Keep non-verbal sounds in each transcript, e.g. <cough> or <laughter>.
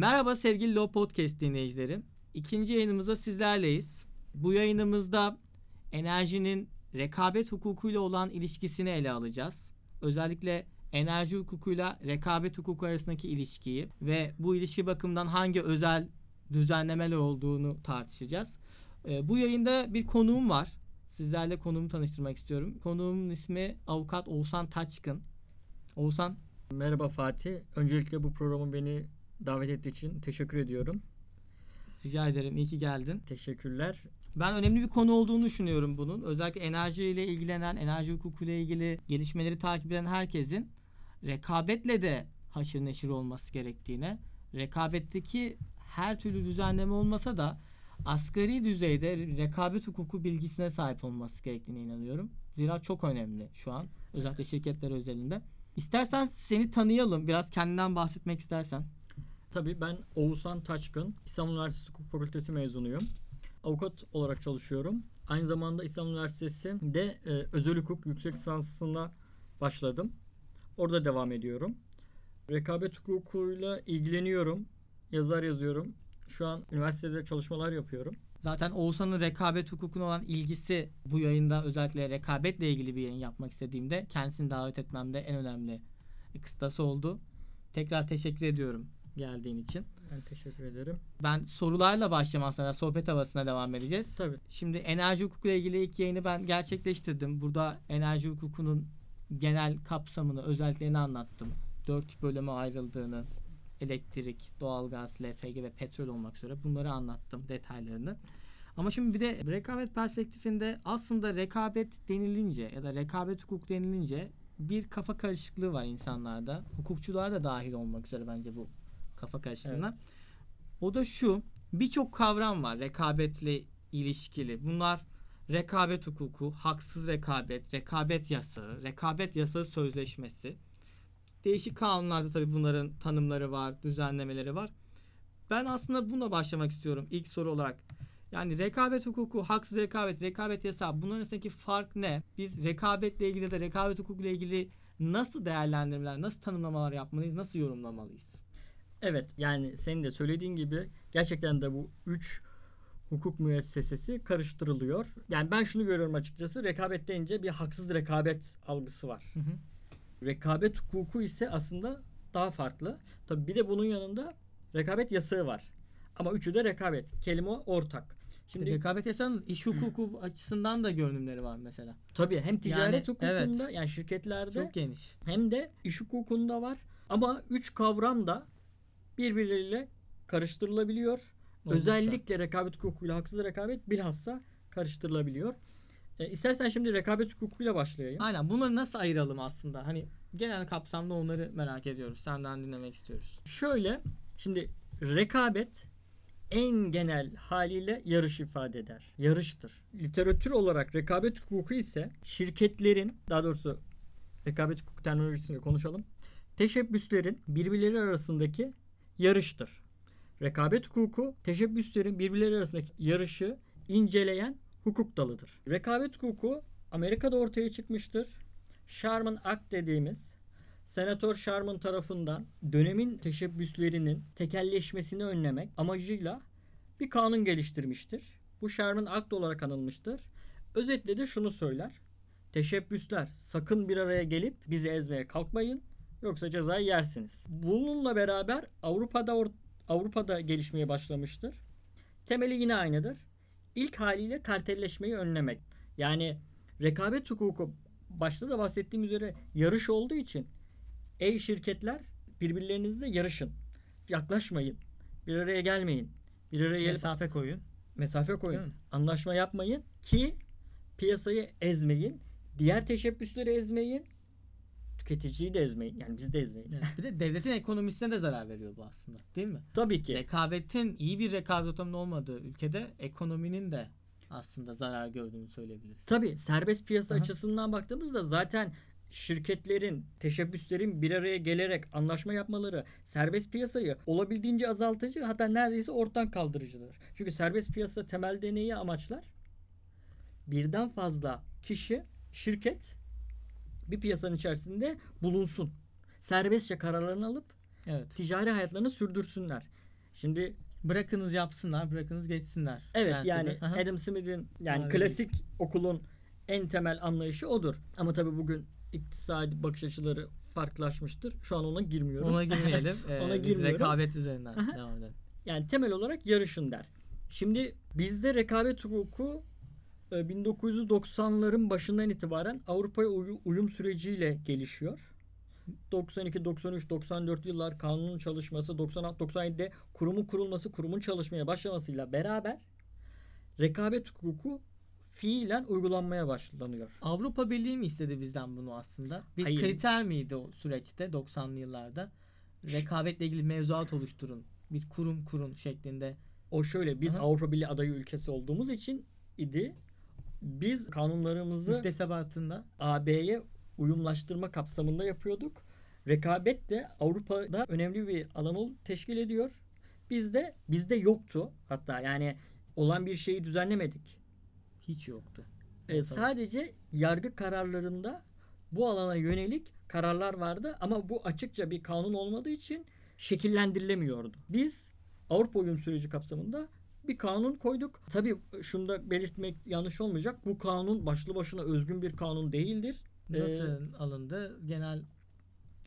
Merhaba sevgili Low Podcast dinleyicileri. İkinci yayınımızda sizlerleyiz. Bu yayınımızda enerjinin rekabet hukukuyla olan ilişkisini ele alacağız. Özellikle enerji hukukuyla rekabet hukuku arasındaki ilişkiyi ve bu ilişki bakımından hangi özel düzenlemeler olduğunu tartışacağız. Ee, bu yayında bir konuğum var. Sizlerle konuğumu tanıştırmak istiyorum. Konuğumun ismi avukat Oğuzhan Taçkın. Oğuzhan Merhaba Fatih. Öncelikle bu programı beni davet ettiği için teşekkür ediyorum. rica ederim. İyi ki geldin. Teşekkürler. Ben önemli bir konu olduğunu düşünüyorum bunun. Özellikle enerji ile ilgilenen, enerji hukuku ile ilgili gelişmeleri takip eden herkesin rekabetle de haşır neşir olması gerektiğine, rekabetteki her türlü düzenleme olmasa da asgari düzeyde rekabet hukuku bilgisine sahip olması gerektiğine inanıyorum. Zira çok önemli şu an. Özellikle şirketler özelinde. İstersen seni tanıyalım. Biraz kendinden bahsetmek istersen. Tabii ben Oğuzhan Taçkın. İstanbul Üniversitesi Hukuk Fakültesi mezunuyum. Avukat olarak çalışıyorum. Aynı zamanda İstanbul Üniversitesi'nde e, özel hukuk yüksek lisansına başladım. Orada devam ediyorum. Rekabet hukukuyla ilgileniyorum. Yazar yazıyorum. Şu an üniversitede çalışmalar yapıyorum. Zaten Oğuzhan'ın rekabet hukukuna olan ilgisi bu yayında özellikle rekabetle ilgili bir yayın yapmak istediğimde kendisini davet etmemde en önemli kıstası oldu. Tekrar teşekkür ediyorum geldiğin için. Ben teşekkür ederim. Ben sorularla başlayacağım aslında sohbet havasına devam edeceğiz. Tabii. Şimdi enerji hukukuyla ilgili ilk yayını ben gerçekleştirdim. Burada enerji hukukunun genel kapsamını, özelliklerini anlattım. Dört bölüme ayrıldığını, elektrik, doğalgaz, LPG ve petrol olmak üzere bunları anlattım detaylarını. Ama şimdi bir de rekabet perspektifinde aslında rekabet denilince ya da rekabet hukuk denilince bir kafa karışıklığı var insanlarda. Hukukçular da dahil olmak üzere bence bu kafa karışıklığına. O da şu. Birçok kavram var rekabetle ilişkili. Bunlar rekabet hukuku, haksız rekabet, rekabet yasağı, rekabet yasağı sözleşmesi. Değişik kanunlarda tabii bunların tanımları var, düzenlemeleri var. Ben aslında buna başlamak istiyorum ilk soru olarak. Yani rekabet hukuku, haksız rekabet, rekabet yasağı bunların arasındaki fark ne? Biz rekabetle ilgili de rekabet hukukuyla ilgili nasıl değerlendirmeler, nasıl tanımlamalar yapmalıyız, nasıl yorumlamalıyız? Evet yani senin de söylediğin gibi gerçekten de bu üç hukuk müessesesi karıştırılıyor. Yani ben şunu görüyorum açıkçası rekabet deyince bir haksız rekabet algısı var. Hı hı. Rekabet hukuku ise aslında daha farklı. Tabii bir de bunun yanında rekabet yasağı var. Ama üçü de rekabet. Kelime ortak. Şimdi Şimdi rekabet yasağının iş hukuku açısından da görünümleri var mesela. tabii hem ticaret Yani, hukukunda evet. yani şirketlerde Çok geniş. hem de iş hukukunda var. Ama üç kavram da birbirleriyle karıştırılabiliyor. Oldukça. Özellikle rekabet hukukuyla haksız rekabet bilhassa karıştırılabiliyor. E, istersen şimdi rekabet hukukuyla başlayayım. Aynen bunları nasıl ayıralım aslında? Hani genel kapsamda onları merak ediyoruz. Senden dinlemek istiyoruz. Şöyle şimdi rekabet en genel haliyle yarış ifade eder. Yarıştır. Literatür olarak rekabet hukuku ise şirketlerin daha doğrusu rekabet hukuku terminolojisinde konuşalım. Teşebbüslerin birbirleri arasındaki yarıştır. Rekabet hukuku teşebbüslerin birbirleri arasındaki yarışı inceleyen hukuk dalıdır. Rekabet hukuku Amerika'da ortaya çıkmıştır. Sherman Act dediğimiz Senatör Sherman tarafından dönemin teşebbüslerinin tekelleşmesini önlemek amacıyla bir kanun geliştirmiştir. Bu Sherman Act olarak anılmıştır. Özetle de şunu söyler. Teşebbüsler sakın bir araya gelip bizi ezmeye kalkmayın yoksa cezayı yersiniz. Bununla beraber Avrupa'da Avrupa'da gelişmeye başlamıştır. Temeli yine aynıdır. İlk haliyle kartelleşmeyi önlemek. Yani rekabet hukuku başta da bahsettiğim üzere yarış olduğu için ey şirketler birbirlerinizle yarışın. Yaklaşmayın. Bir araya gelmeyin. Bir araya gelip Mesafe koyun. mesafe koyun. Anlaşma yapmayın ki piyasayı ezmeyin. Diğer teşebbüsleri ezmeyin. Tüketiciyi de ezmeyin. Yani bizi de ezmeyin. Evet. Bir de devletin ekonomisine de zarar veriyor bu aslında. Değil mi? Tabii ki. Rekabetin iyi bir rekabet ortamının olmadığı ülkede ekonominin de aslında zarar gördüğünü söyleyebiliriz. Tabii serbest piyasa Aha. açısından baktığımızda zaten şirketlerin, teşebbüslerin bir araya gelerek anlaşma yapmaları serbest piyasayı olabildiğince azaltıcı hatta neredeyse ortadan kaldırıcıdır. Çünkü serbest piyasa temelde neyi amaçlar? Birden fazla kişi, şirket bir piyasanın içerisinde bulunsun. Serbestçe kararlarını alıp Evet. ticari hayatlarını sürdürsünler. Şimdi Bırakınız yapsınlar, bırakınız geçsinler. evet prensibi. yani Aha. Adam Smith'in yani Abi. klasik okulun en temel anlayışı odur. Ama tabii bugün iktisadi bakış açıları farklılaşmıştır. Şu an ona girmiyorum. Ona <laughs> girmeyelim. Ee, Ona girmiyorum. rekabet üzerinden Aha. devam edelim. Yani temel olarak yarışın der. Şimdi bizde rekabet hukuku 1990'ların başından itibaren Avrupa'ya uyu- uyum süreciyle gelişiyor. 92, 93, 94 yıllar kanunun çalışması, 96, 97'de kurumun kurulması, kurumun çalışmaya başlamasıyla beraber rekabet hukuku fiilen uygulanmaya başlanıyor. Avrupa Birliği mi istedi bizden bunu aslında? Bir Hayır. kriter miydi o süreçte 90'lı yıllarda? Rekabetle ilgili mevzuat oluşturun. Bir kurum kurun şeklinde. O şöyle biz Aha. Avrupa Birliği adayı ülkesi olduğumuz için idi. Biz kanunlarımızı Müktesebatında AB'ye uyumlaştırma kapsamında yapıyorduk. Rekabet de Avrupa'da önemli bir alan ol- teşkil ediyor. Bizde bizde yoktu hatta yani olan bir şeyi düzenlemedik. hiç yoktu. Ee, Evet, sadece yargı kararlarında bu alana yönelik kararlar vardı ama bu açıkça bir kanun olmadığı için şekillendirilemiyordu. Biz Avrupa uyum süreci kapsamında bir kanun koyduk. Tabii şunu da belirtmek yanlış olmayacak. Bu kanun başlı başına özgün bir kanun değildir. Ee, Nasıl alındı? Genel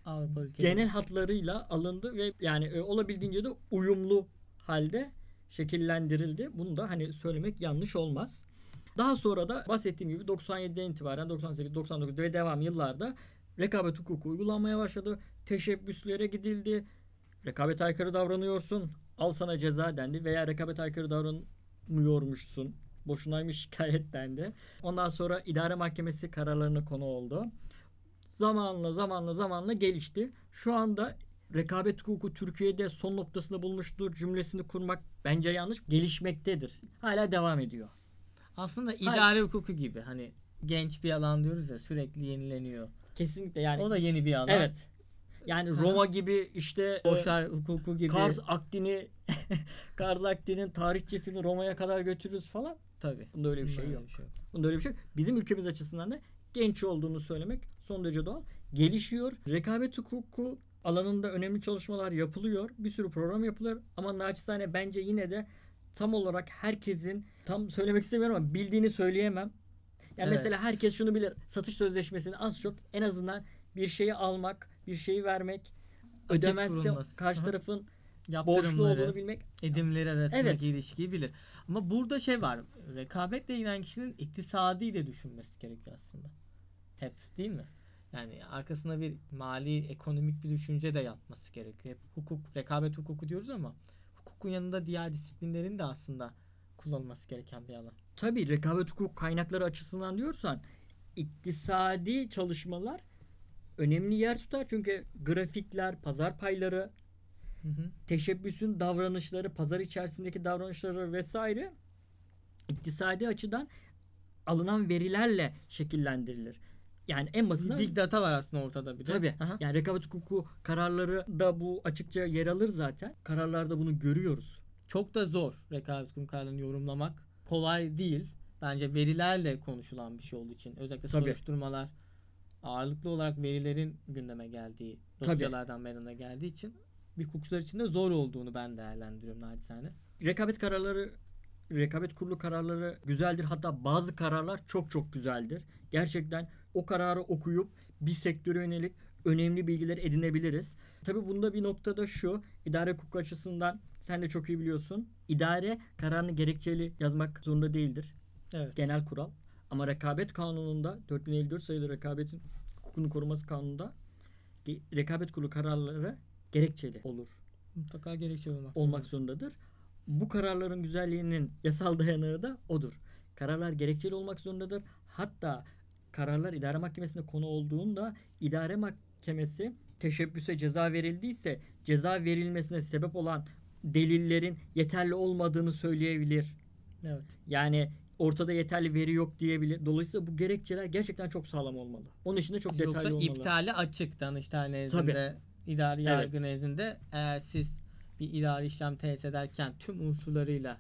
Avrupa ülkeleri. genel hatlarıyla alındı ve yani e, olabildiğince de uyumlu halde şekillendirildi. Bunu da hani söylemek yanlış olmaz. Daha sonra da bahsettiğim gibi 97'den itibaren 98, 99 ve devam yıllarda rekabet hukuku uygulanmaya başladı. Teşebbüslere gidildi. Rekabet aykırı davranıyorsun. Al sana ceza dendi veya rekabet aykırı davranmıyormuşsun. Boşunaymış şikayet dendi. Ondan sonra idare mahkemesi kararlarına konu oldu. Zamanla zamanla zamanla gelişti. Şu anda rekabet hukuku Türkiye'de son noktasını bulmuştur cümlesini kurmak bence yanlış. Gelişmektedir. Hala devam ediyor. Aslında idare hukuku gibi hani genç bir alan diyoruz ya sürekli yenileniyor. Kesinlikle yani. o da yeni bir alan. evet. Yani Roma gibi işte e, Boşar hukuku gibi. Kars Akdini <laughs> Kars Akdini'nin tarihçesini Roma'ya kadar götürürüz falan. Tabii. Bunda öyle bir şey yok. şey. Bunda öyle bir şey yok. Bizim ülkemiz açısından da genç olduğunu söylemek son derece doğal. Gelişiyor. Rekabet hukuku alanında önemli çalışmalar yapılıyor. Bir sürü program yapılıyor. Ama naçizane bence yine de tam olarak herkesin tam söylemek istemiyorum ama bildiğini söyleyemem. Yani Evet. mesela herkes şunu bilir. Satış sözleşmesini az çok en azından bir şeyi almak, bir şeyi vermek, ödemezse kurulması. karşı Aha. tarafın borçlu olduğunu bilmek. edimleri arasındaki Evet. ilişkiyi bilir. Ama burada şey var. Rekabetle ilgilenen kişinin iktisadi de düşünmesi gerekiyor aslında. Hep değil mi? Yani arkasına bir mali, ekonomik bir düşünce de yapması gerekiyor. Hep hukuk, rekabet hukuku diyoruz ama hukukun yanında diğer disiplinlerin de aslında kullanılması gereken bir alan. Tabii rekabet hukuk kaynakları açısından diyorsan iktisadi çalışmalar önemli yer tutar. Çünkü grafikler, pazar payları, Hı hı. teşebbüsün davranışları, pazar içerisindeki davranışları vesaire iktisadi açıdan alınan verilerle şekillendirilir. Yani en basitinden Big data var aslında ortada bir de. Tabii. Aha. Yani rekabet hukuku kararları da bu açıkça yer alır zaten. Kararlarda bunu görüyoruz. Çok da zor rekabet hukuku kararlarını yorumlamak. Kolay değil. Bence verilerle konuşulan bir şey olduğu için. Özellikle Tabii. soruşturmalar ağırlıklı olarak verilerin gündeme geldiği, Tabii. dosyalardan meydana geldiği için bir hukukçular için de zor olduğunu ben değerlendiriyorum naçizane. rekabet kararları rekabet kurulu kararları güzeldir. Hatta bazı kararlar çok çok güzeldir. Gerçekten o kararı okuyup bir sektöre yönelik önemli bilgiler edinebiliriz. Tabi bunda bir noktada şu idare hukuku açısından sen de çok iyi biliyorsun. İdare kararını gerekçeli yazmak zorunda değildir. Evet. Genel kural. Ama rekabet kanununda 4054 sayılı rekabetin hukukunu koruması kanununda rekabet kurulu kararları gerekçeli olur Mutlaka gerekçe olmak. olmak zorunda. zorundadır. Bu kararların güzelliğinin yasal dayanağı da odur. Kararlar gerekçeli olmak zorundadır. Hatta kararlar idare mahkemesine konu olduğunda idare mahkemesi teşebbüse ceza verildiyse ceza verilmesine sebep olan delillerin yeterli olmadığını söyleyebilir. Evet. Yani ortada yeterli veri yok diyebilir. Dolayısıyla bu gerekçeler gerçekten çok sağlam olmalı. Onun için de çok detaylı Yoksa olmalı. iptali açık Danıştay nezdinde, idari Evet. yargı nezdinde eğer siz bir idari işlem tesis ederken tüm unsurlarıyla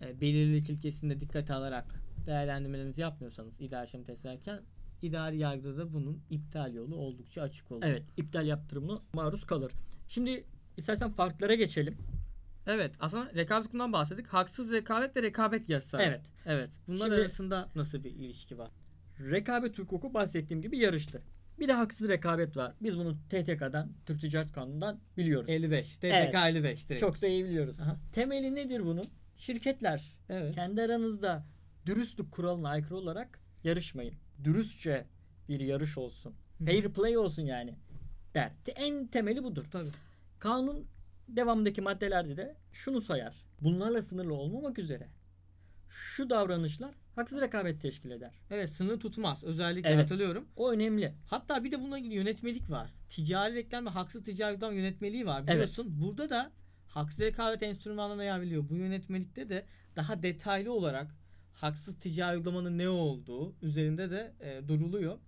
e, belirlilik ilkesinde dikkate alarak değerlendirmelerinizi yapmıyorsanız idari işlem tesis ederken idari yargıda da bunun iptal yolu oldukça açık olur. Evet, iptal yaptırımına maruz kalır. Şimdi istersen farklara geçelim. Evet aslında rekabet hukukundan bahsettik. Haksız rekabet ve rekabet yasası. Evet. Evet. Bunlar Şimdi- arasında nasıl bir ilişki var? Rekabet hukuku bahsettiğim gibi yarıştı. Bir de haksız rekabet var. Biz bunu TTK'dan, Türk Ticaret Kanunu'ndan biliyoruz. 55. TDK Evet. 55 direkt. Çok da iyi biliyoruz. Aha. Temeli nedir bunun? Şirketler Evet. kendi aranızda dürüstlük kuralına aykırı olarak yarışmayın. Dürüstçe bir yarış olsun. Fair play olsun yani. Der. En temeli budur. Tabii. Kanun devamındaki maddelerde de şunu sayar. Bunlarla sınırlı olmamak üzere şu davranışlar haksız rekabet teşkil eder. Evet sınır tutmaz. Özellikle Evet. hatırlıyorum. O önemli. Hatta bir de bununla ilgili yönetmelik var. Ticari reklam ve haksız ticari reklam yönetmeliği var Evet. biliyorsun. Burada da haksız rekabet enstrümanlarına yer veriliyor. Bu yönetmelikte de daha detaylı olarak haksız ticari uygulamanın ne olduğu üzerinde de e, duruluyor.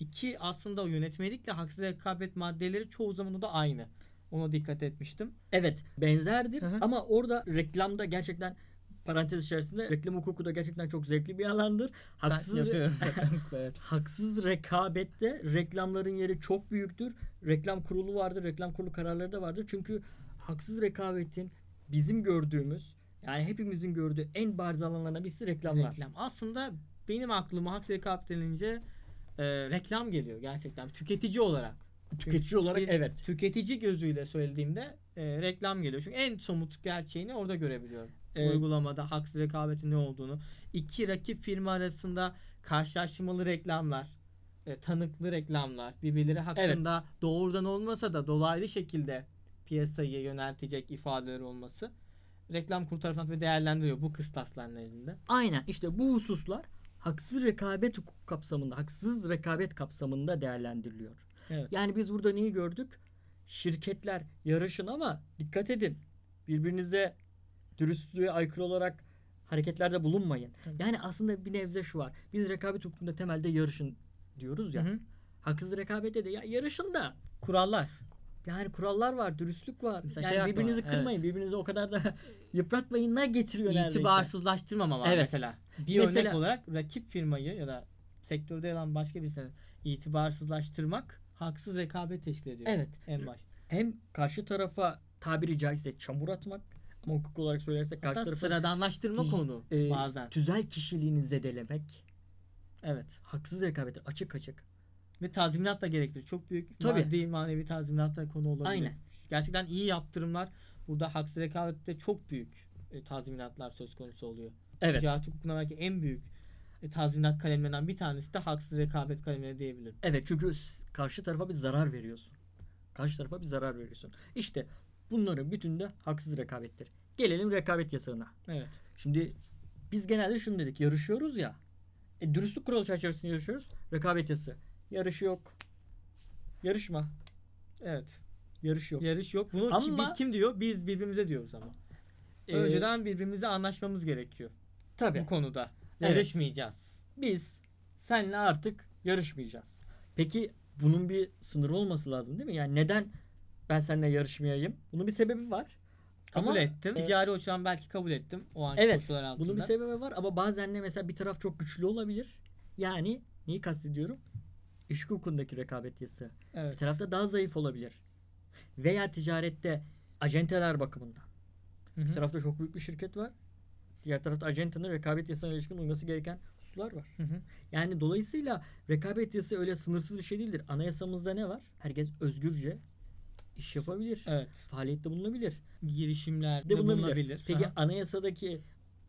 İki aslında o yönetmelikle haksız rekabet maddeleri çoğu zaman da aynı. Ona dikkat etmiştim. Evet benzerdir Hı hı. ama orada reklamda gerçekten parantez içerisinde reklam hukuku da gerçekten çok zevkli bir alandır. Haksız, yapıyorum. <laughs> <laughs> evet. haksız rekabette reklamların yeri çok büyüktür. Reklam kurulu vardır, reklam kurulu kararları da vardır. Çünkü haksız rekabetin bizim gördüğümüz yani hepimizin gördüğü en bariz alanlarından birisi reklamlar. Reklam. Aslında benim aklıma haksız rekabet denince e, reklam geliyor gerçekten. Tüketici olarak. Tüketici olarak Bir evet. Tüketici gözüyle söylediğimde e, reklam geliyor. Çünkü en somut gerçeğini orada görebiliyorum. Evet. Uygulamada haksız rekabetin ne olduğunu. iki rakip firma arasında karşılaştırmalı reklamlar, e, tanıklı reklamlar, birbirleri hakkında doğrudan olmasa da dolaylı şekilde piyasayı yöneltecek ifadeler olması reklam kurulu tarafından ve değerlendiriyor bu kıstaslar nezdinde. Aynen işte bu hususlar haksız rekabet hukuk kapsamında, haksız rekabet kapsamında değerlendiriliyor. Evet. Yani biz burada neyi gördük? Şirketler yarışın ama dikkat edin. Birbirinize dürüstlüğe aykırı olarak hareketlerde bulunmayın. Tabii. Yani aslında bir nebze şu var. Biz rekabet hukukunda temelde yarışın diyoruz ya. Hı hı. Haksız rekabette de ya yarışın da Kurallar. yani kurallar var, dürüstlük var. Mesela yani şey birbirinizi var, kırmayın, birbirinizi o kadar da <laughs> yıpratmayın ne getiriyor. İtibarsızlaştırmama var Evet. mesela. Bir Mesela- örnek olarak rakip firmayı ya da sektörde olan başka birisini itibarsızlaştırmak haksız rekabet teşkil ediyor. Evet. En baş. Hem karşı tarafa tabiri caizse çamur atmak ama hukuk olarak söylersek karşı Hatta tarafa sıradanlaştırma Ti- konu e, bazen. tüzel kişiliğini zedelemek Evet. haksız rekabettir açık açık. Ve tazminat da gerektirir. Çok büyük Tabii. maddi manevi tazminat da konu olabilir. Aynen. Gerçekten iyi yaptırımlar burada haksız rekabette çok büyük e, tazminatlar söz konusu oluyor. Evet. Ticaret hukukuna belki en büyük e, tazminat kalemlerinden bir tanesi de haksız rekabet kalemleri diyebilirim. Evet çünkü karşı tarafa bir zarar veriyorsun. Karşı tarafa bir zarar veriyorsun. İşte bunların bütün de haksız rekabettir. Gelelim rekabet yasağına. Evet. Şimdi biz genelde şunu dedik. Yarışıyoruz ya. E, dürüstlük kuralı çerçevesinde yarışıyoruz. Rekabet yasası. Yarış yok. Yarışma. Evet. Yarış yok. Yarış yok. Bunu Ama- biz kim diyor? Biz birbirimize diyoruz ama. Ee, Önceden birbirimize anlaşmamız gerekiyor. tabii. Bu konuda. Evet. Yarışmayacağız. biz senle artık yarışmayacağız. Peki bunun bir sınırı olması lazım değil mi? Yani neden ben seninle yarışmayayım? Bunun bir sebebi var. Kabul Ama- ettim. Ticari açıdan belki kabul ettim. O anki Evet, koşullar altında. Bunun bir sebebi var ama bazen de mesela bir taraf çok güçlü olabilir. Yani neyi kastediyorum? İş hukukundaki rekabet yasağı. Bir Evet. tarafta daha zayıf olabilir. Veya ticarette acenteler bakımından. Hı hı. Bir tarafta çok büyük bir şirket var. Diğer tarafta acentenin rekabet yasasına ilişkin uyması gereken hususlar var. Hı hı. Yani dolayısıyla rekabet yasası öyle sınırsız bir şey değildir. Anayasamızda ne var? Herkes özgürce iş yapabilir. Evet. Faaliyette bulunabilir. Girişimler De bulunabilir. bulunabilir. Peki Aha. anayasadaki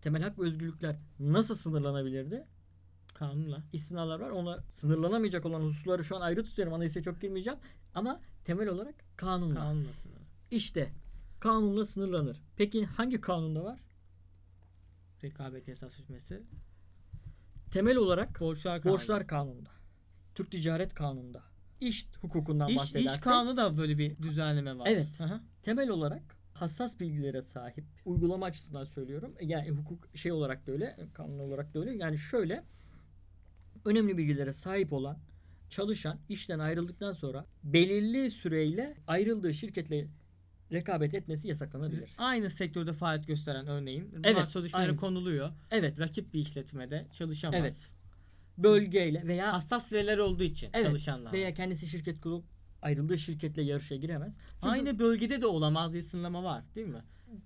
temel hak ve özgürlükler nasıl sınırlanabilirdi? kanunla. İstisnalar var. Ona sınırlanamayacak olan hususları şu an ayrı tutuyorum. Anayasaya çok girmeyeceğim. Ama temel olarak kanunla. Kanunla sınırlı. İşte kanunla sınırlanır. Peki hangi kanunda var? Rekabet sözleşmesi. Temel olarak Borçlar kanunu. borçlar kanununda. Türk Ticaret Kanunu'nda. İş hukukundan İş, bahsedersek. iş kanunu da böyle bir düzenleme var. Evet. Aha. temel olarak hassas bilgilere sahip uygulama açısından söylüyorum. Yani hukuk şey olarak da öyle, kanun olarak da öyle. Yani şöyle önemli bilgilere sahip olan çalışan işten ayrıldıktan sonra belirli süreyle ayrıldığı şirketle rekabet etmesi yasaklanabilir. Aynı sektörde faaliyet gösteren örneğin. Bunlar Evet, sözleşmelere aynısı. konuluyor. Evet, Rakip bir işletmede çalışamaz. Evet. bölgeyle veya Hassas veriler olduğu için Evet, çalışanlar. veya kendisi şirket kurup ayrıldığı şirketle yarışa giremez. Çünkü- Aynı bölgede de olamaz diye sınırlama var değil mi?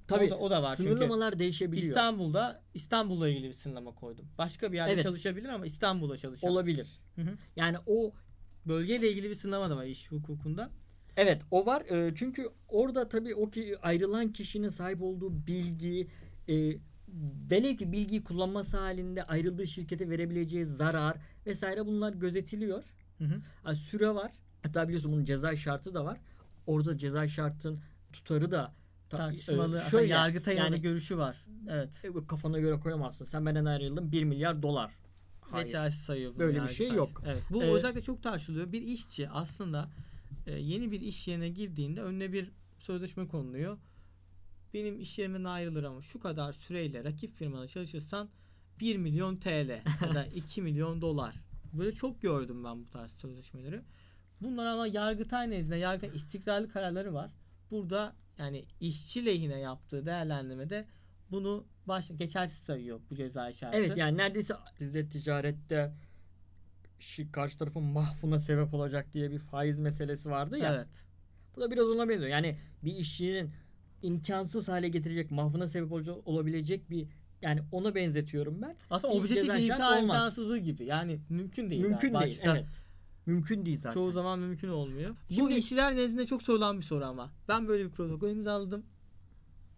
Tabii o da, o da var çünkü. sınırlamalar değişebiliyor. İstanbul'da İstanbul'la ilgili bir sınırlama koydum. Başka bir yerde Evet. çalışabilir ama İstanbul'da çalışamaz. olabilir. Hı hı. Yani o Bölgeyle ilgili bir sınırlama da var iş hukukunda. Evet o var Ee, çünkü orada tabii o ki ayrılan kişinin sahip olduğu bilgi e, velev ki bilgiyi kullanması halinde ayrıldığı şirkete verebileceği zarar vesaire bunlar gözetiliyor. Hı hı. Ha, süre var. Hatta biliyorsun bunun ceza şartı da var. Orada ceza şartın tutarı da ta- Tartışmalı. e, şöyle, Yargıtay'ın yani- görüşü var. Evet. e, kafana göre koyamazsın. Sen benden ayrıldın 1 milyar dolar. Hayır. Geçersiz sayıyor. Böyle bir şey yok. Evet. Bu Ee, özellikle çok tartışılıyor. Bir işçi aslında e, yeni bir iş yerine girdiğinde önüne bir sözleşme konuluyor. Benim iş yerimden ayrılır ama şu kadar süreyle rakip firmada çalışırsan 1 milyon TL ya da <laughs> 2 milyon dolar. Böyle çok gördüm ben bu tarz sözleşmeleri. Bunlar ama Yargıtay nezdinde Yargıtay istikrarlı kararları var. Burada yani işçi lehine yaptığı değerlendirmede bunu baş, geçersiz sayıyor bu ceza işareti. Evet yani neredeyse bizde ticarette karşı tarafın mahfuna sebep olacak diye bir faiz meselesi vardı ya. Evet. Bu da biraz ona benziyor. Yani bir işçinin imkansız hale getirecek, mahfuna sebep olacak, olabilecek bir yani ona benzetiyorum ben. Aslında objektif inşa olmaz. imkansızlığı gibi. Yani mümkün değil. Mümkün yani değil. başta. Evet. Mümkün değil zaten. Çoğu zaman mümkün olmuyor. Bu Şimdi- işçiler nezdinde çok sorulan bir soru ama. Ben böyle bir protokol imzaladım.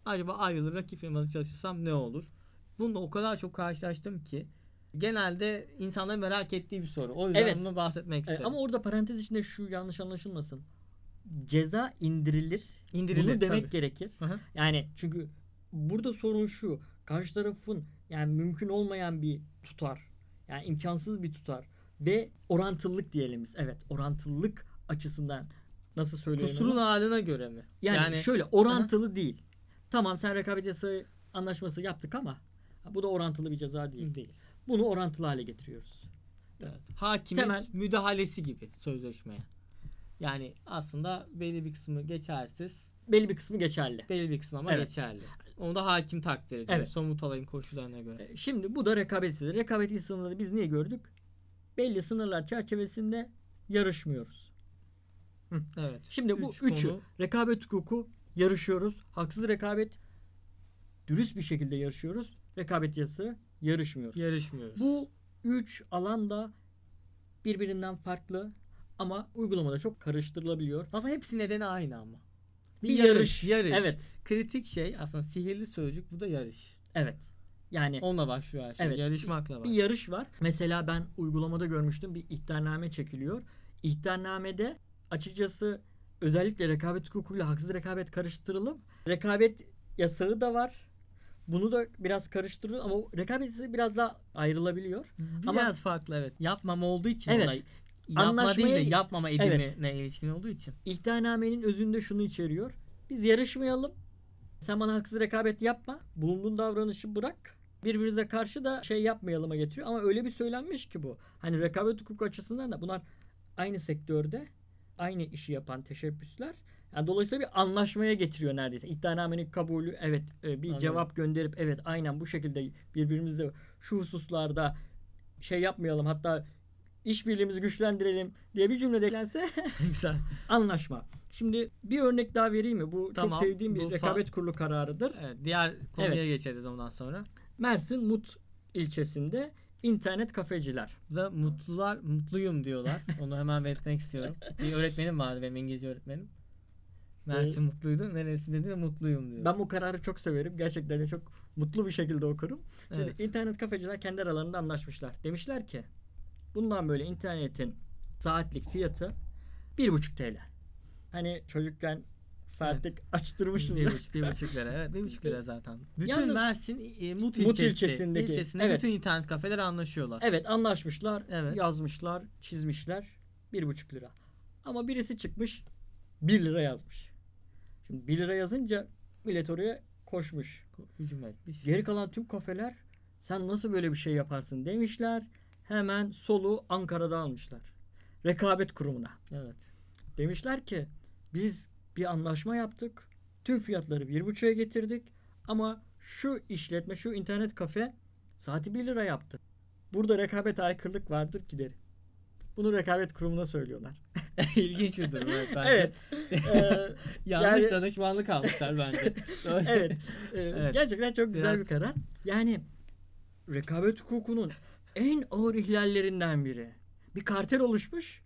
Acaba ayrılır rakip firmada çalışırsam ne olur? Bununla o kadar çok karşılaştım ki genelde insanların merak ettiği bir soru. O yüzden Evet. bunu bahsetmek Ee, istedim. ama orada parantez içinde şu yanlış anlaşılmasın. Ceza indirilir. İndirilir Bunu demek tabii. gerekir. Hı hı. Yani çünkü burada sorun şu. Karşı tarafın yani mümkün olmayan bir tutar. Yani imkansız bir tutar. Ve orantılılık diyelim biz. Evet orantılılık açısından nasıl söyleyelim? Kusurun onu? haline göre mi? Yani, şöyle orantılı değil. Tamam sen rekabet yasası anlaşması yaptık ama bu da orantılı bir ceza değil. değil. Bunu orantılı hale getiriyoruz. Evet. Hakimin Temel- müdahalesi gibi sözleşmeye. Yani aslında belli bir kısmı geçersiz, Belli bir kısmı geçerli. belli bir kısmı ama Evet. geçerli. Onu da hakim takdir ediyor. Evet. Somut olayın koşullarına göre. E, Şimdi bu da rekabetsiz. Rekabetsiz sınırları biz niye gördük? Belli sınırlar çerçevesinde yarışmıyoruz. Evet. Şimdi bu Üç üçü konu- rekabet hukuku yarışıyoruz. Haksız rekabet dürüst bir şekilde yarışıyoruz. Rekabet yasası yarışmıyoruz. yarışmıyoruz. Bu üç alanda birbirinden farklı ama uygulamada çok karıştırılabiliyor. aslında hepsi nedeni aynı ama. Bir, Bir yarış, yarış. yarış. Evet. Kritik şey aslında sihirli sözcük bu da yarış. Evet. Yani Onunla başlıyor her şey. Evet. Yarışmakla bir başlıyor. yarış var. Mesela ben uygulamada görmüştüm bir ihtarname çekiliyor. İhtarnamede açıkçası özellikle rekabet hukukuyla haksız rekabet karıştırılıp rekabet yasağı da var. Bunu da biraz karıştırıyor ama o rekabet yasağı biraz daha ayrılabiliyor. Biraz Ama- farklı evet. Yapmama olduğu için Evet. olay. Yapma Anlaşmaya- değil de yapmama edimine Evet. ilişkin olduğu için. İhtarnamenin özünde şunu içeriyor. Biz yarışmayalım. Sen bana haksız rekabet yapma. Bulunduğun davranışı bırak. Birbirimize karşı da şey yapmayalıma getiriyor. Ama öyle bir söylenmiş ki bu. Hani rekabet hukuku açısından da bunlar aynı sektörde aynı işi yapan teşebbüsler. Yani dolayısıyla bir anlaşmaya getiriyor neredeyse. İddianamenin kabulü evet e, bir Anladım. cevap gönderip evet aynen bu şekilde birbirimizle şu hususlarda şey yapmayalım hatta işbirliğimizi güçlendirelim diye bir cümle eklense <laughs> <laughs> Güzel. Anlaşma. Şimdi bir örnek daha vereyim mi? Bu Tamam. çok sevdiğim bir rekabet kurulu kararıdır. Evet, diğer konuya Evet. geçeriz ondan sonra. Mersin Mut ilçesinde internet kafeciler. Bu da mutlular, mutluyum diyorlar. Onu hemen belirtmek istiyorum. Bir öğretmenim vardı benim İngilizce öğretmenim. Mersin mutluydu. Neresi dedi de mutluyum diyor. Ben bu kararı çok severim. Gerçekten de çok mutlu bir şekilde okurum. Şimdi Evet. internet kafeciler kendi aralarında anlaşmışlar. Demişler ki bundan böyle internetin saatlik fiyatı 1,5 TL. Hani çocukken saatlik açtırmışız. buçuk, bir buçuk lira. Evet, bir buçuk lira <laughs> zaten. Bütün Yalnız- Mersin e, Mut, Mut ilçesi, ilçesindeki- ilçesinde evet. bütün internet kafeler anlaşıyorlar. Evet anlaşmışlar, Evet. yazmışlar, çizmişler. Bir buçuk lira. Ama birisi çıkmış 1 lira yazmış. Şimdi 1 lira yazınca millet oraya koşmuş. Hücum etmiş. Geri kalan tüm kafeler sen nasıl böyle bir şey yaparsın demişler. Hemen solu Ankara'da almışlar. Rekabet kurumuna. Evet. Demişler ki biz bir anlaşma yaptık. Tüm fiyatları bir buçuğa getirdik. Ama şu işletme, şu internet kafe saati 1 lira yaptı. Burada rekabet aykırılık vardır ki derim. Bunu rekabet kurumuna söylüyorlar. <laughs> İlginç bir durum. Evet. bence. evet. <laughs> Ee, Yanlış Yani- danışmanlık almışlar bence. <laughs> Evet. Ee, Evet. Gerçekten çok güzel Biraz- bir karar. Yani rekabet hukukunun en ağır ihlallerinden biri. Bir kartel oluşmuş.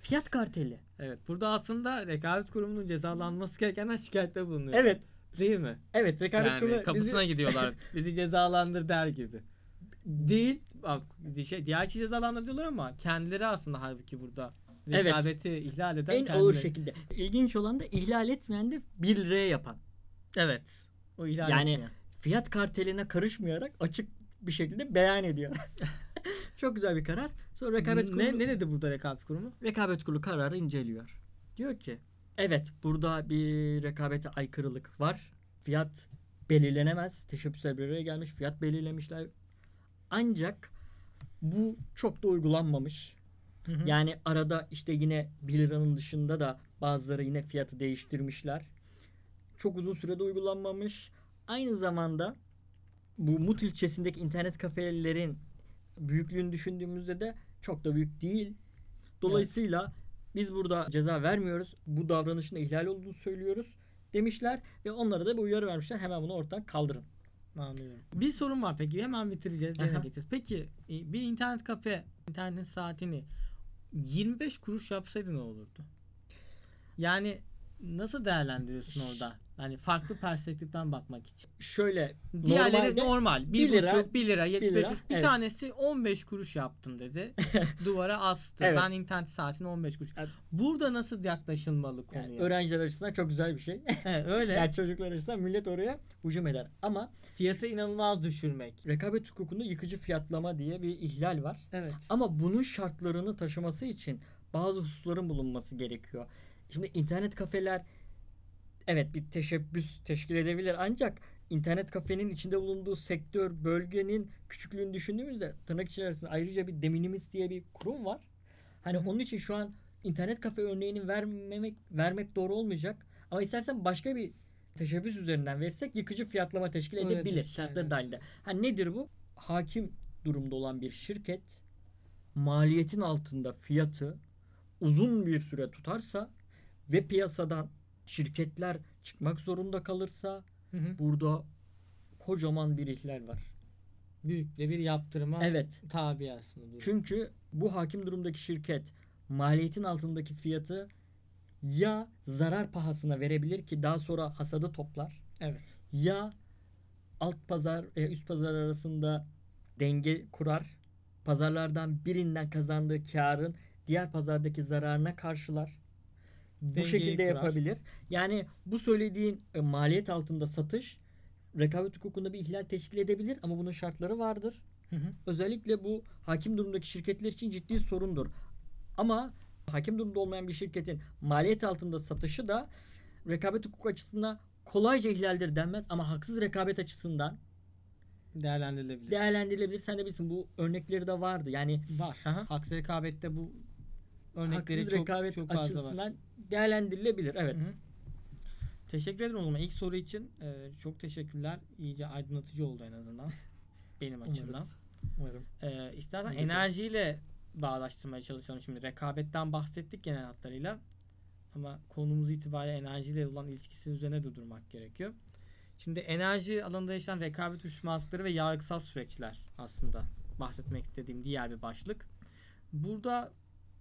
Fiyat karteli. Evet. Burada aslında rekabet kurumunun cezalanması gerekenden şikayette bulunuyor. Evet. Değil mi? Evet rekabet yani kurumu kapısına bizi- gidiyorlar. Bizi cezalandır der gibi. Değil. Bak, şey, diğer kişi cezalandır diyorlar ama kendileri aslında halbuki burada Evet. rekabeti ihlal eden en kendileri. ağır şekilde. İlginç olan da ihlal etmeyen de 1 liraya yapan. Evet. O ihlal Yani etmiyor. fiyat karteline karışmayarak açık bir şekilde beyan ediyor. <laughs> Çok güzel bir karar. Sonra rekabet kurulu, ne, ne dedi burada rekabet kurumu? rekabet kurulu kararı inceliyor. Diyor ki evet burada bir rekabete aykırılık var. Fiyat belirlenemez. Teşebbüsler bir araya gelmiş. Fiyat belirlemişler. Ancak bu çok da uygulanmamış. Yani arada işte yine 1 liranın dışında da bazıları yine fiyatı değiştirmişler. Çok uzun sürede uygulanmamış. Aynı zamanda bu Mut ilçesindeki internet kafelerin büyüklüğünü düşündüğümüzde de çok da büyük değil. Dolayısıyla biz burada ceza vermiyoruz. Bu davranışın da ihlal olduğunu söylüyoruz demişler ve onlara da bir uyarı vermişler. Hemen bunu ortadan kaldırın. Anlıyorum. Bir sorun var peki hemen bitireceğiz yerine geçeceğiz. Peki e, bir internet kafe internetin saatini 25 kuruş yapsaydı ne olurdu? Yani nasıl değerlendiriyorsun orada? Hani farklı perspektiften bakmak için. Şöyle Diğerleri normal. 1 bir lira, lira, 1 lira, 75 lira, kuruş. Bir evet. tanesi 15 kuruş yaptım dedi. <laughs> Duvara astı. Evet. Ben internet saatini 15 kuruş. Evet. Burada nasıl yaklaşılmalı yani konuya? öğrenciler açısından çok güzel bir şey. Evet, öyle. <laughs> yani çocuklar açısından millet oraya hücum eder. Ama Fiyatı inanılmaz düşürmek. rekabet hukukunda yıkıcı fiyatlama diye bir ihlal var. Evet. Ama bunun şartlarını taşıması için bazı hususların bulunması gerekiyor. Şimdi internet kafeler evet bir teşebbüs teşkil edebilir ancak internet kafenin içinde bulunduğu sektör, bölgenin küçüklüğünü düşündüğümüzde tırnak içerisinde ayrıca bir deminimis diye bir kurum var. Hani onun için şu an internet kafe örneğini vermemek vermek doğru olmayacak. Ama istersen başka bir teşebbüs üzerinden verirsek yıkıcı fiyatlama teşkil Öyle edebilir değil, şartları aynen. dahilinde. Ha nedir bu? Hakim durumda olan bir şirket maliyetin altında fiyatı uzun bir süre tutarsa ve piyasadan şirketler çıkmak zorunda kalırsa Hı hı. burada kocaman bir ihlal var. Büyük de bir yaptırıma Evet. tabi aslında. durum. Çünkü bu hakim durumdaki şirket maliyetin altındaki fiyatı ya zarar pahasına verebilir ki daha sonra hasadı toplar Evet. ya alt pazar e, üst pazar arasında denge kurar. Pazarlardan birinden kazandığı karın diğer pazardaki zararına karşılar. Bu şekilde kurar. yapabilir. Yani bu söylediğin e, maliyet altında satış rekabet hukukunda bir ihlal teşkil edebilir ama bunun şartları vardır. Hı hı. Özellikle bu hakim durumdaki şirketler için ciddi sorundur. Ama hakim durumda olmayan bir şirketin maliyet altında satışı da rekabet hukuku açısından kolayca ihlaldir denmez ama haksız rekabet açısından Değerlendirilebilir. değerlendirilebilir. Sen de bilirsin bu örnekleri de vardı. Yani var. Aha. Haksız rekabette bu örnekleri haksız çok, rekabet çok fazla var. açısından değerlendirilebilir. Evet. Hı hı. Teşekkür ederim o zaman. İlk soru için e, çok teşekkürler. İyice aydınlatıcı oldu en azından. <laughs> Benim açımdan. Umarım. E, istersen Peki. enerjiyle bağdaştırmaya çalışalım şimdi. Rekabetten bahsettik genel hatlarıyla. Ama konumuz itibariyle enerjiyle olan ilişkisi üzerine de durmak gerekiyor. Şimdi enerji alanında yaşanan rekabet uyuşmazlıkları ve yargısal süreçler aslında bahsetmek istediğim diğer bir başlık. Burada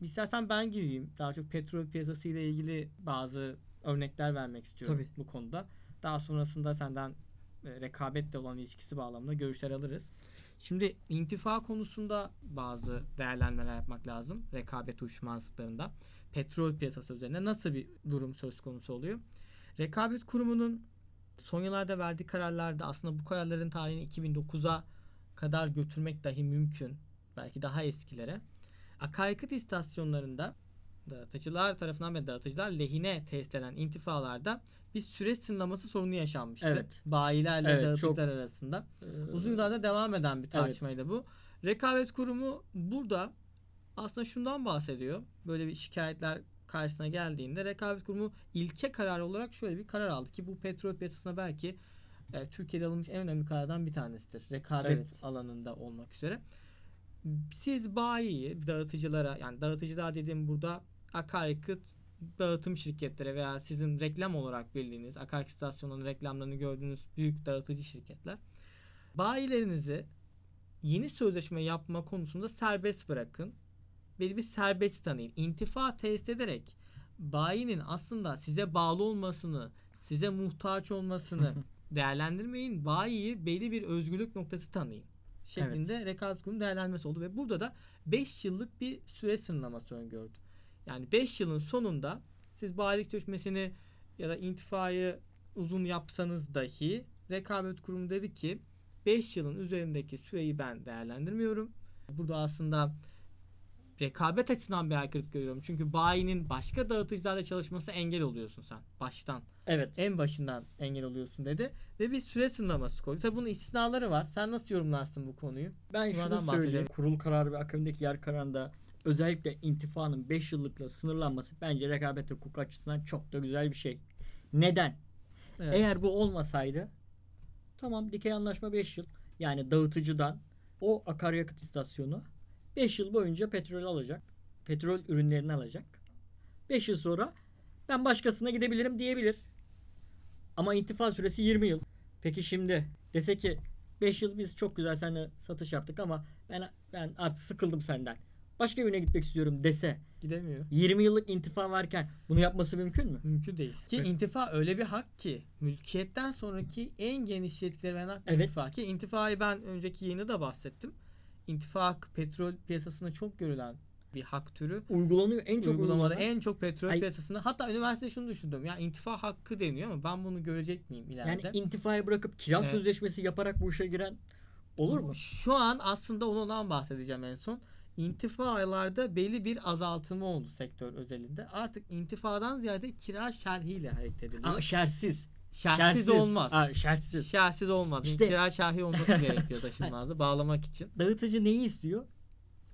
istersen ben gireyim. Daha çok petrol piyasası ile ilgili bazı örnekler vermek istiyorum Tabii. bu konuda. Daha sonrasında senden e, rekabetle olan ilişkisi bağlamında görüşler alırız. Şimdi intifa konusunda bazı değerlendirmeler yapmak lazım. Rekabet uyuşmazlıklarında. Petrol piyasası üzerinde nasıl bir durum söz konusu oluyor? Rekabet kurumunun son yıllarda verdiği kararlarda aslında bu kararların tarihini 2009'a kadar götürmek dahi mümkün. Belki daha eskilere. Akaryakıt istasyonlarında dağıtıcılar tarafından ve dağıtıcılar lehine test edilen intifalarda bir süre sınırlaması sorunu yaşanmıştı. Evet. Bayilerle Evet, dağıtıcılar arasında. Ee, Uzun yıllarda devam eden bir tartışmaydı bu. Rekabet Kurumu burada aslında şundan bahsediyor. Böyle bir şikayetler karşısına geldiğinde Rekabet Kurumu ilke kararı olarak şöyle bir karar aldı ki bu petrol piyasasına belki e, Türkiye'de alınmış en önemli karardan bir tanesidir. Rekabet Evet. alanında olmak üzere. Siz bayiyi dağıtıcılara yani dağıtıcılar dediğim burada akaryakıt dağıtım şirketlere veya sizin reklam olarak bildiğiniz akaryakıt istasyonunun reklamlarını gördüğünüz büyük dağıtıcı şirketler bayilerinizi yeni sözleşme yapma konusunda serbest bırakın. Belli bir serbest tanıyın. İntifa tesis ederek bayinin aslında size bağlı olmasını, size muhtaç olmasını <laughs> değerlendirmeyin. Bayiyi belli bir özgürlük noktası tanıyın. Şeklinde rekabet kurumu değerlendirmesi oldu ve burada da 5 yıllık bir süre sınırlaması öngördü. Yani 5 yılın sonunda siz bayilik sözleşmesini ya da intifayı uzun yapsanız dahi rekabet kurumu dedi ki 5 yılın üzerindeki süreyi ben değerlendirmiyorum. Burada aslında rekabet açısından bir aykırılık görüyorum. Çünkü bayinin başka dağıtıcılarla çalışması engel oluyorsun sen baştan. Evet. En başından engel oluyorsun dedi. Ve bir süre sınırlaması koydu. Tabi bunun istisnaları var. Sen nasıl yorumlarsın bu konuyu? Ben şunu Bunlardan söyleyeyim. bahsedelim. Kurul kararı ve akabindeki yer kararında özellikle intifanın 5 yıllıkla sınırlanması bence rekabet hukuku açısından çok da güzel bir şey. Neden? Evet. Eğer bu olmasaydı tamam dikey anlaşma 5 yıl. Yani dağıtıcıdan o akaryakıt istasyonu 5 yıl boyunca petrol alacak. Petrol ürünlerini alacak. 5 yıl sonra ben başkasına gidebilirim diyebilir. Ama intifa süresi 20 yıl. Peki şimdi dese ki 5 yıl biz çok güzel seninle satış yaptık ama ben ben artık sıkıldım senden. Başka birine gitmek istiyorum dese Gidemiyor. 20 yıllık intifa varken bunu yapması mümkün mü? Mümkün değil. Ki Evet. intifa öyle bir hak ki mülkiyetten sonraki en geniş veren hak Evet. intifa. Ki intifayı ben önceki yayında da bahsettim. İntifa hakkı petrol piyasasında çok görülen bir hak türü. Uygulanıyor en çok Uygulamada uygulanan- en çok petrol Ay- piyasasında hatta üniversitede şunu düşündüm. Ya intifa hakkı deniyor ama ben bunu görecek miyim ileride? Yani intifayı bırakıp kira Evet. sözleşmesi yaparak bu işe giren olur mu? Şu an aslında ondan bahsedeceğim en son. İntifalarda belli bir azaltılma oldu sektör özelinde. Artık intifadan ziyade kira şerhiyle hareket ediliyor. Ama şersiz. Şerhsiz, olmaz. Ha, şersiz. Şerhsiz olmaz. İşte- kira şerhi olması <laughs> gerekiyor taşınmazda bağlamak için. Dağıtıcı neyi istiyor?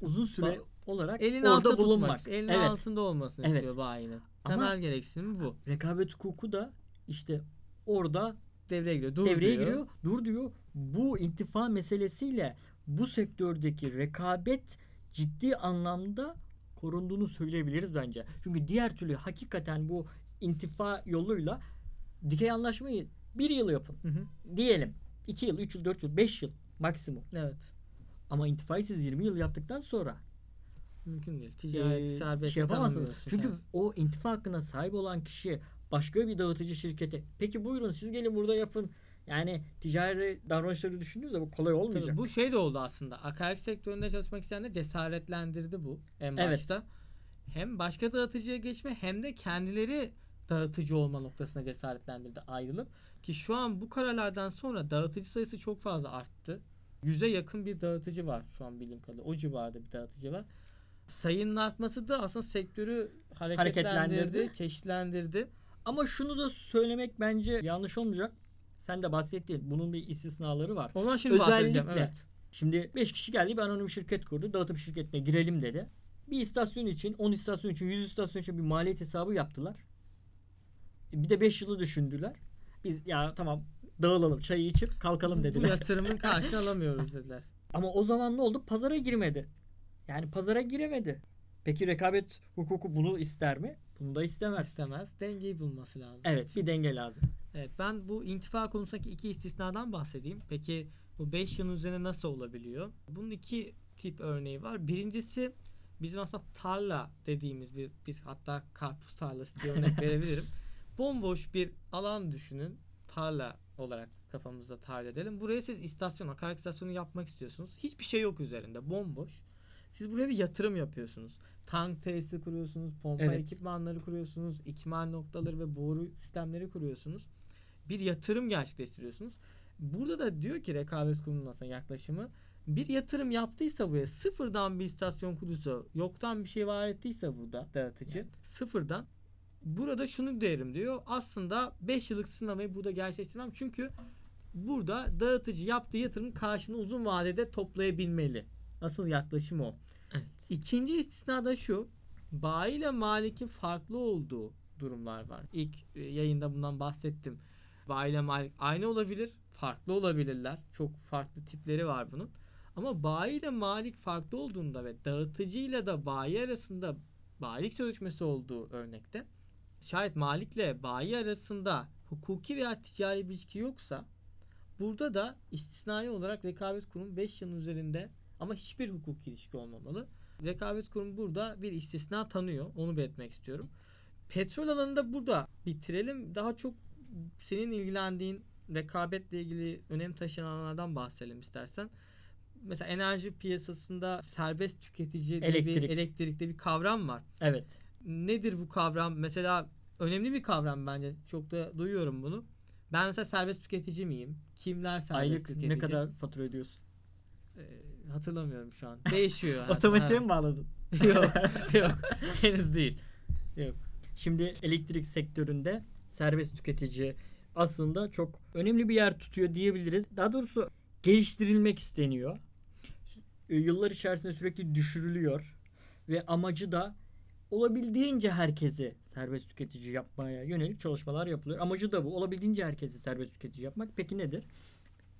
Uzun süre Ba- olarak Elin orada altında bulunmak. tutmak. Elin evet. altında olmasını Evet. istiyor bayinin. Ama- Temel gereksinimi bu. Rekabet hukuku da işte orada Devreye giriyor. Dur devreye diyor. giriyor. Dur diyor. Bu intifa meselesiyle bu sektördeki rekabet ciddi anlamda korunduğunu söyleyebiliriz bence. Çünkü diğer türlü hakikaten bu intifa yoluyla dikey anlaşmayı bir yıl yapın. Hı hı. Diyelim. 2 yıl, 3 yıl, 4 yıl, 5 yıl maksimum. Evet. Ama intifayı siz 20 yıl yaptıktan sonra Mümkün değil. Ticaret e, serbest şey yapamazsınız. Çünkü kendisi. o intifa hakkına sahip olan kişi başka bir dağıtıcı şirkete peki buyurun siz gelin burada yapın. Yani ticari davranışları düşündüğünüzde bu kolay olmayacak. Tabii bu şey de oldu aslında. Akaryakıt sektöründe çalışmak isteyenler cesaretlendirdi bu en Evet. başta. Hem başka dağıtıcıya geçme hem de kendileri dağıtıcı olma noktasına cesaretlendirdi ayrılıp. Ki şu an bu kararlardan sonra dağıtıcı sayısı çok fazla arttı. Yüze yakın bir dağıtıcı var şu an bildiğim kadarıyla. O civarda bir dağıtıcı var. Sayının artması da aslında sektörü hareketlendirdi, Hareketlendirdi. çeşitlendirdi. Ama şunu da söylemek bence yanlış olmayacak. Sen de bahsettin. Bunun bir istisnaları var. Ondan şimdi bahsedeceğim. Özellikle Evet. Şimdi 5 kişi geldi bir anonim şirket kurdu. Dağıtım şirketine girelim dedi. Bir istasyon için, 10 istasyon için, 100 istasyon için bir maliyet hesabı yaptılar. Bir de 5 yılı düşündüler. Biz ya tamam dağılalım çayı içip kalkalım Bu dediler. yatırımın karşılığını <laughs> alamıyoruz dediler. Ama o zaman ne oldu? Pazara girmedi. Yani pazara giremedi. Peki rekabet hukuku bunu ister mi? Bunu da istemez. İstemez. Dengeyi bulması lazım. Evet bir denge lazım. Evet ben bu intifa konusundaki iki istisnadan bahsedeyim. Peki bu 5 yılın üzerine nasıl olabiliyor? Bunun iki tip örneği var. Birincisi bizim aslında tarla dediğimiz bir, bir hatta karpuz tarlası diye örnek <laughs> verebilirim. Bomboş bir alan düşünün. Tarla olarak kafamızda tarih edelim. Buraya siz istasyon, akaryakıt istasyonu yapmak istiyorsunuz. Hiçbir şey yok üzerinde. Bomboş. Siz buraya bir yatırım yapıyorsunuz. Tank tesisi kuruyorsunuz, pompa Evet. ekipmanları kuruyorsunuz, ikmal noktaları ve boru sistemleri kuruyorsunuz. Bir yatırım gerçekleştiriyorsunuz. Burada da diyor ki rekabet kurumunun aslında yaklaşımı bir yatırım yaptıysa buraya sıfırdan bir istasyon kurursa yoktan bir şey var ettiyse burada dağıtıcı sıfırdan burada şunu derim diyor aslında 5 yıllık sınavı burada gerçekleştirmem çünkü burada dağıtıcı yaptığı yatırım karşılığını uzun vadede toplayabilmeli. Asıl yaklaşım o. Evet. İkinci istisna da şu. Bayi ile malikin farklı olduğu durumlar var. İlk e, yayında bundan bahsettim. Bayi ile malik aynı olabilir, farklı olabilirler. Çok farklı tipleri var bunun. Ama bayi ile malik farklı olduğunda ve dağıtıcıyla da bayi arasında bayilik sözleşmesi olduğu örnekte şayet malikle bayi arasında hukuki veya ticari bir ilişki yoksa burada da istisnai olarak rekabet kurumu 5 yılın üzerinde ama hiçbir hukuki ilişki olmamalı. Rekabet kurumu burada bir istisna tanıyor. Onu belirtmek istiyorum. Petrol alanında burada bitirelim. Daha çok senin ilgilendiğin rekabetle ilgili önem taşıyan alanlardan bahsedelim istersen. Mesela enerji piyasasında serbest tüketici diye Elektrik. bir elektrikte bir kavram var. Evet. Nedir bu kavram? Mesela önemli bir kavram bence. Çok da duyuyorum bunu. Ben mesela serbest tüketici miyim? Kimler serbest Aylık tüketici? ne kadar fatura ödüyorsun? Ee, hatırlamıyorum şu an. Değişiyor. <laughs> Otomatiğe mi bağladın? <laughs> yok, yok. <laughs> Henüz değil. Şimdi elektrik sektöründe serbest tüketici aslında çok önemli bir yer tutuyor diyebiliriz. Daha doğrusu geliştirilmek isteniyor. Yıllar içerisinde sürekli düşürülüyor ve amacı da olabildiğince herkesi serbest tüketici yapmaya yönelik çalışmalar yapılıyor. Amacı da bu. Olabildiğince herkesi serbest tüketici yapmak. Peki nedir?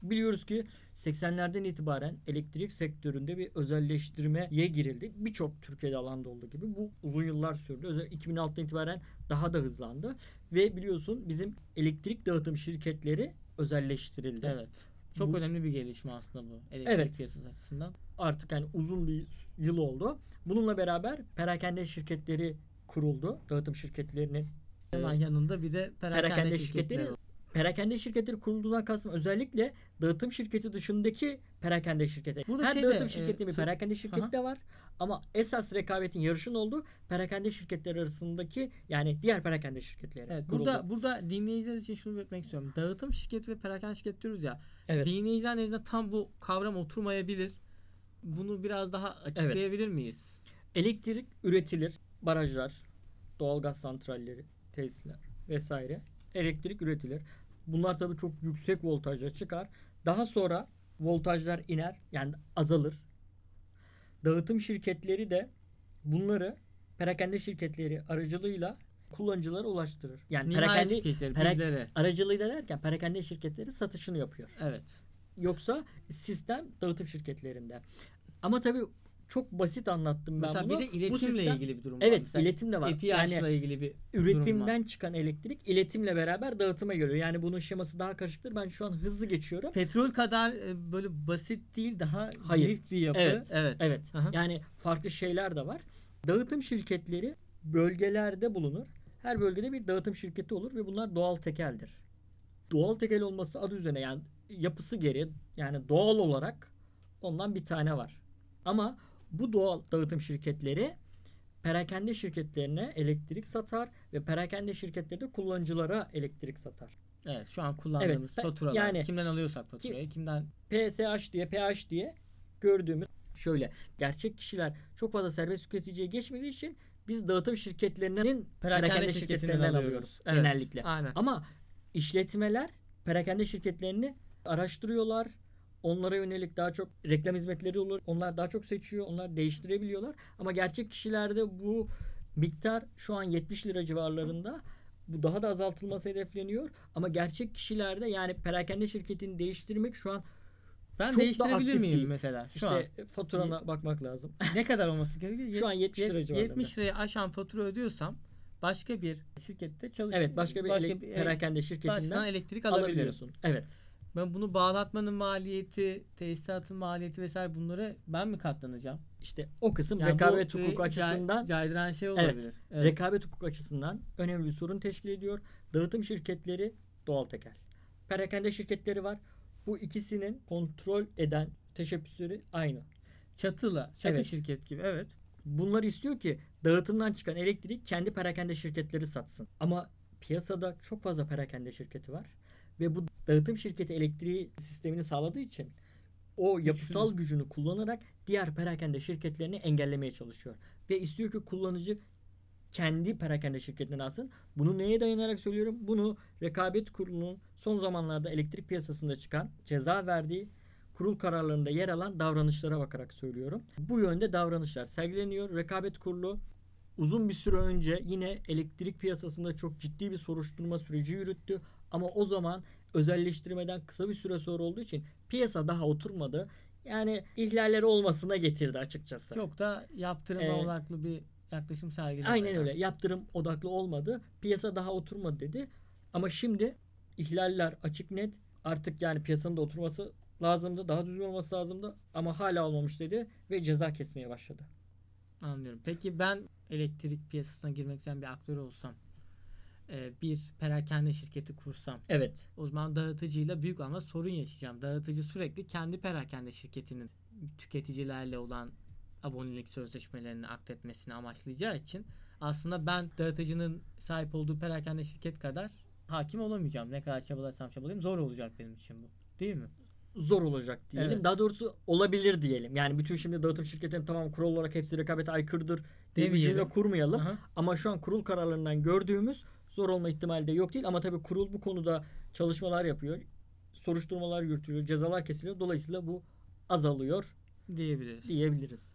Biliyoruz ki 80'lerden itibaren elektrik sektöründe bir özelleştirmeye girildi. Birçok Türkiye'de alanda olduğu gibi bu uzun yıllar sürdü. Özel 2006'dan itibaren daha da hızlandı ve biliyorsun bizim elektrik dağıtım şirketleri özelleştirildi. Evet. Çok Bu- önemli bir gelişme aslında bu. Elektrik Evet. piyasası açısından. Artık yani uzun bir yıl oldu. Bununla beraber perakende şirketleri kuruldu. Dağıtım şirketlerinin Hemen yanında bir de perakende, perakende şirketleri şirketleri. Perakende şirketleri kurulduğundan kastım özellikle dağıtım şirketi dışındaki perakende şirketi. Burada Her şey de, dağıtım e, şirketi bir perakende şirketi Aha. de var. Ama esas rekabetin yarışın olduğu perakende şirketleri arasındaki yani diğer perakende şirketleri Evet, kuruldu. burada burada dinleyiciler için şunu belirtmek istiyorum. Dağıtım şirketi ve perakende şirket diyoruz ya. evet. Dinleyiciler nezdinde tam bu kavram oturmayabilir. Bunu biraz daha açıklayabilir miyiz? Elektrik üretilir. Barajlar, doğalgaz santralleri, tesisler vesaire. Elektrik üretilir. Bunlar tabii çok yüksek voltajla çıkar. Daha sonra voltajlar iner yani azalır. Dağıtım şirketleri de bunları perakende şirketleri aracılığıyla kullanıcılara ulaştırır. Yani Nihayet perakende tüketicileri, perak- bizlere. aracılığıyla derken perakende şirketleri satışını yapıyor. Evet. Yoksa sistem dağıtım şirketlerinde. Ama tabii çok basit anlattım ben Mesela bunu. bir de Bu iletimle sistem- ilgili bir durum var. Evet Mesela iletim de var. API'larla Yani ilgili bir durum var. üretimden çıkan elektrik iletimle beraber dağıtıma geliyor. Yani bunun şeması daha karışıktır. Ben şu an hızlı geçiyorum. Petrol kadar e, böyle basit değil daha Hayır. bir yapı. Evet, Evet. Evet. Aha. Yani farklı şeyler de var. Dağıtım şirketleri bölgelerde bulunur. Her bölgede bir dağıtım şirketi olur ve bunlar doğal tekeldir. Doğal tekel olması adı üzerine yani yapısı gereği yani doğal olarak ondan bir tane var. Ama bu doğal dağıtım şirketleri perakende şirketlerine elektrik satar ve perakende şirketleri de kullanıcılara elektrik satar. Evet şu an kullandığımız Evet, faturalar. yani- kimden alıyorsak faturayı, kimden PSH diye, PH diye gördüğümüz şöyle. Gerçek kişiler çok fazla serbest tüketiciye geçmediği için biz dağıtım şirketlerinin perakende, şirketlerinden alıyoruz Evet, genellikle. Aynen. Ama işletmeler perakende şirketlerini araştırıyorlar. Onlara yönelik daha çok reklam hizmetleri olur. Onlar daha çok seçiyor. Onlar değiştirebiliyorlar. Ama gerçek kişilerde bu miktar şu an 70 lira civarlarında. Bu daha da azaltılması hedefleniyor. Ama gerçek kişilerde yani perakende şirketini değiştirmek şu an Ben çok değiştirebilir miyim değil. mesela? Şu işte an faturana bakmak lazım. ne kadar olması gerekiyor? Şu an 70 lira civarında. 70 liraya aşan fatura ödüyorsam başka bir şirkette çalış Evet başka bir ele- bir- perakende şirketinden elektrik alabiliyorsun. Evet. Ben bunu bağlatmanın maliyeti, tesisatın maliyeti vesaire bunları ben mi katlanacağım? İşte o kısım Yani rekabet e, hukuku açısından caydıran şey Evet. olabilir. Evet. rekabet hukuku açısından önemli bir sorun teşkil ediyor. Dağıtım şirketleri doğal tekel. Perakende şirketleri var. Bu ikisinin kontrol eden teşebbüsleri aynı. Çatıla, çatı Evet. şirket gibi. Evet. Bunlar istiyor ki dağıtımdan çıkan elektriği kendi perakende şirketleri satsın. Ama piyasada çok fazla perakende şirketi var. Ve bu dağıtım şirketi elektriği sistemini sağladığı için o yapısal gücünü kullanarak diğer perakende şirketlerini engellemeye çalışıyor. Ve istiyor ki kullanıcı kendi perakende şirketinden alsın. Bunu neye dayanarak söylüyorum? Bunu rekabet kurulunun son zamanlarda elektrik piyasasında çıkan ceza verdiği kurul kararlarında yer alan davranışlara bakarak söylüyorum. Bu yönde davranışlar sergileniyor. Rekabet kurulu uzun bir süre önce yine elektrik piyasasında çok ciddi bir soruşturma süreci yürüttü. Ama o zaman özelleştirmeden kısa bir süre sonra olduğu için piyasa daha oturmadı. yani ihlalleri olmasına getirdi açıkçası. Çok da yaptırıma Ee, odaklı bir yaklaşım sergiledi. Aynen öyle. Yaptırım odaklı olmadı. Piyasa daha oturmadı dedi. Ama şimdi ihlaller açık net. Artık yani piyasanın da oturması lazımdı. Daha düzgün olması lazımdı. Ama hala olmamış dedi. Ve ceza kesmeye başladı. Anlıyorum. Peki ben elektrik piyasasına girmek isteyen bir aktör olsam, bir perakende şirketi kursam, Evet. o zaman dağıtıcıyla büyük anlamda sorun yaşayacağım. Dağıtıcı sürekli kendi perakende şirketinin tüketicilerle olan abonelik sözleşmelerini aktetmesini amaçlayacağı için aslında ben dağıtıcının sahip olduğu perakende şirket kadar hakim olamayacağım. Ne kadar çabalarsam çabalayayım zor olacak benim için bu. Değil mi? Zor olacak diyelim. Evet. Daha doğrusu olabilir diyelim. Yani bütün şimdi dağıtım şirketlerinin tamam kural olarak hepsi rekabete aykırıdır diye bir cümle kurmayalım. Aha. Ama şu an kurul kararlarından gördüğümüz zor olma ihtimali de yok değil. Ama tabii kurul bu konuda çalışmalar yapıyor. Soruşturmalar yürütüyor. Cezalar kesiliyor. Dolayısıyla bu azalıyor Diyebiliriz. diyebiliriz.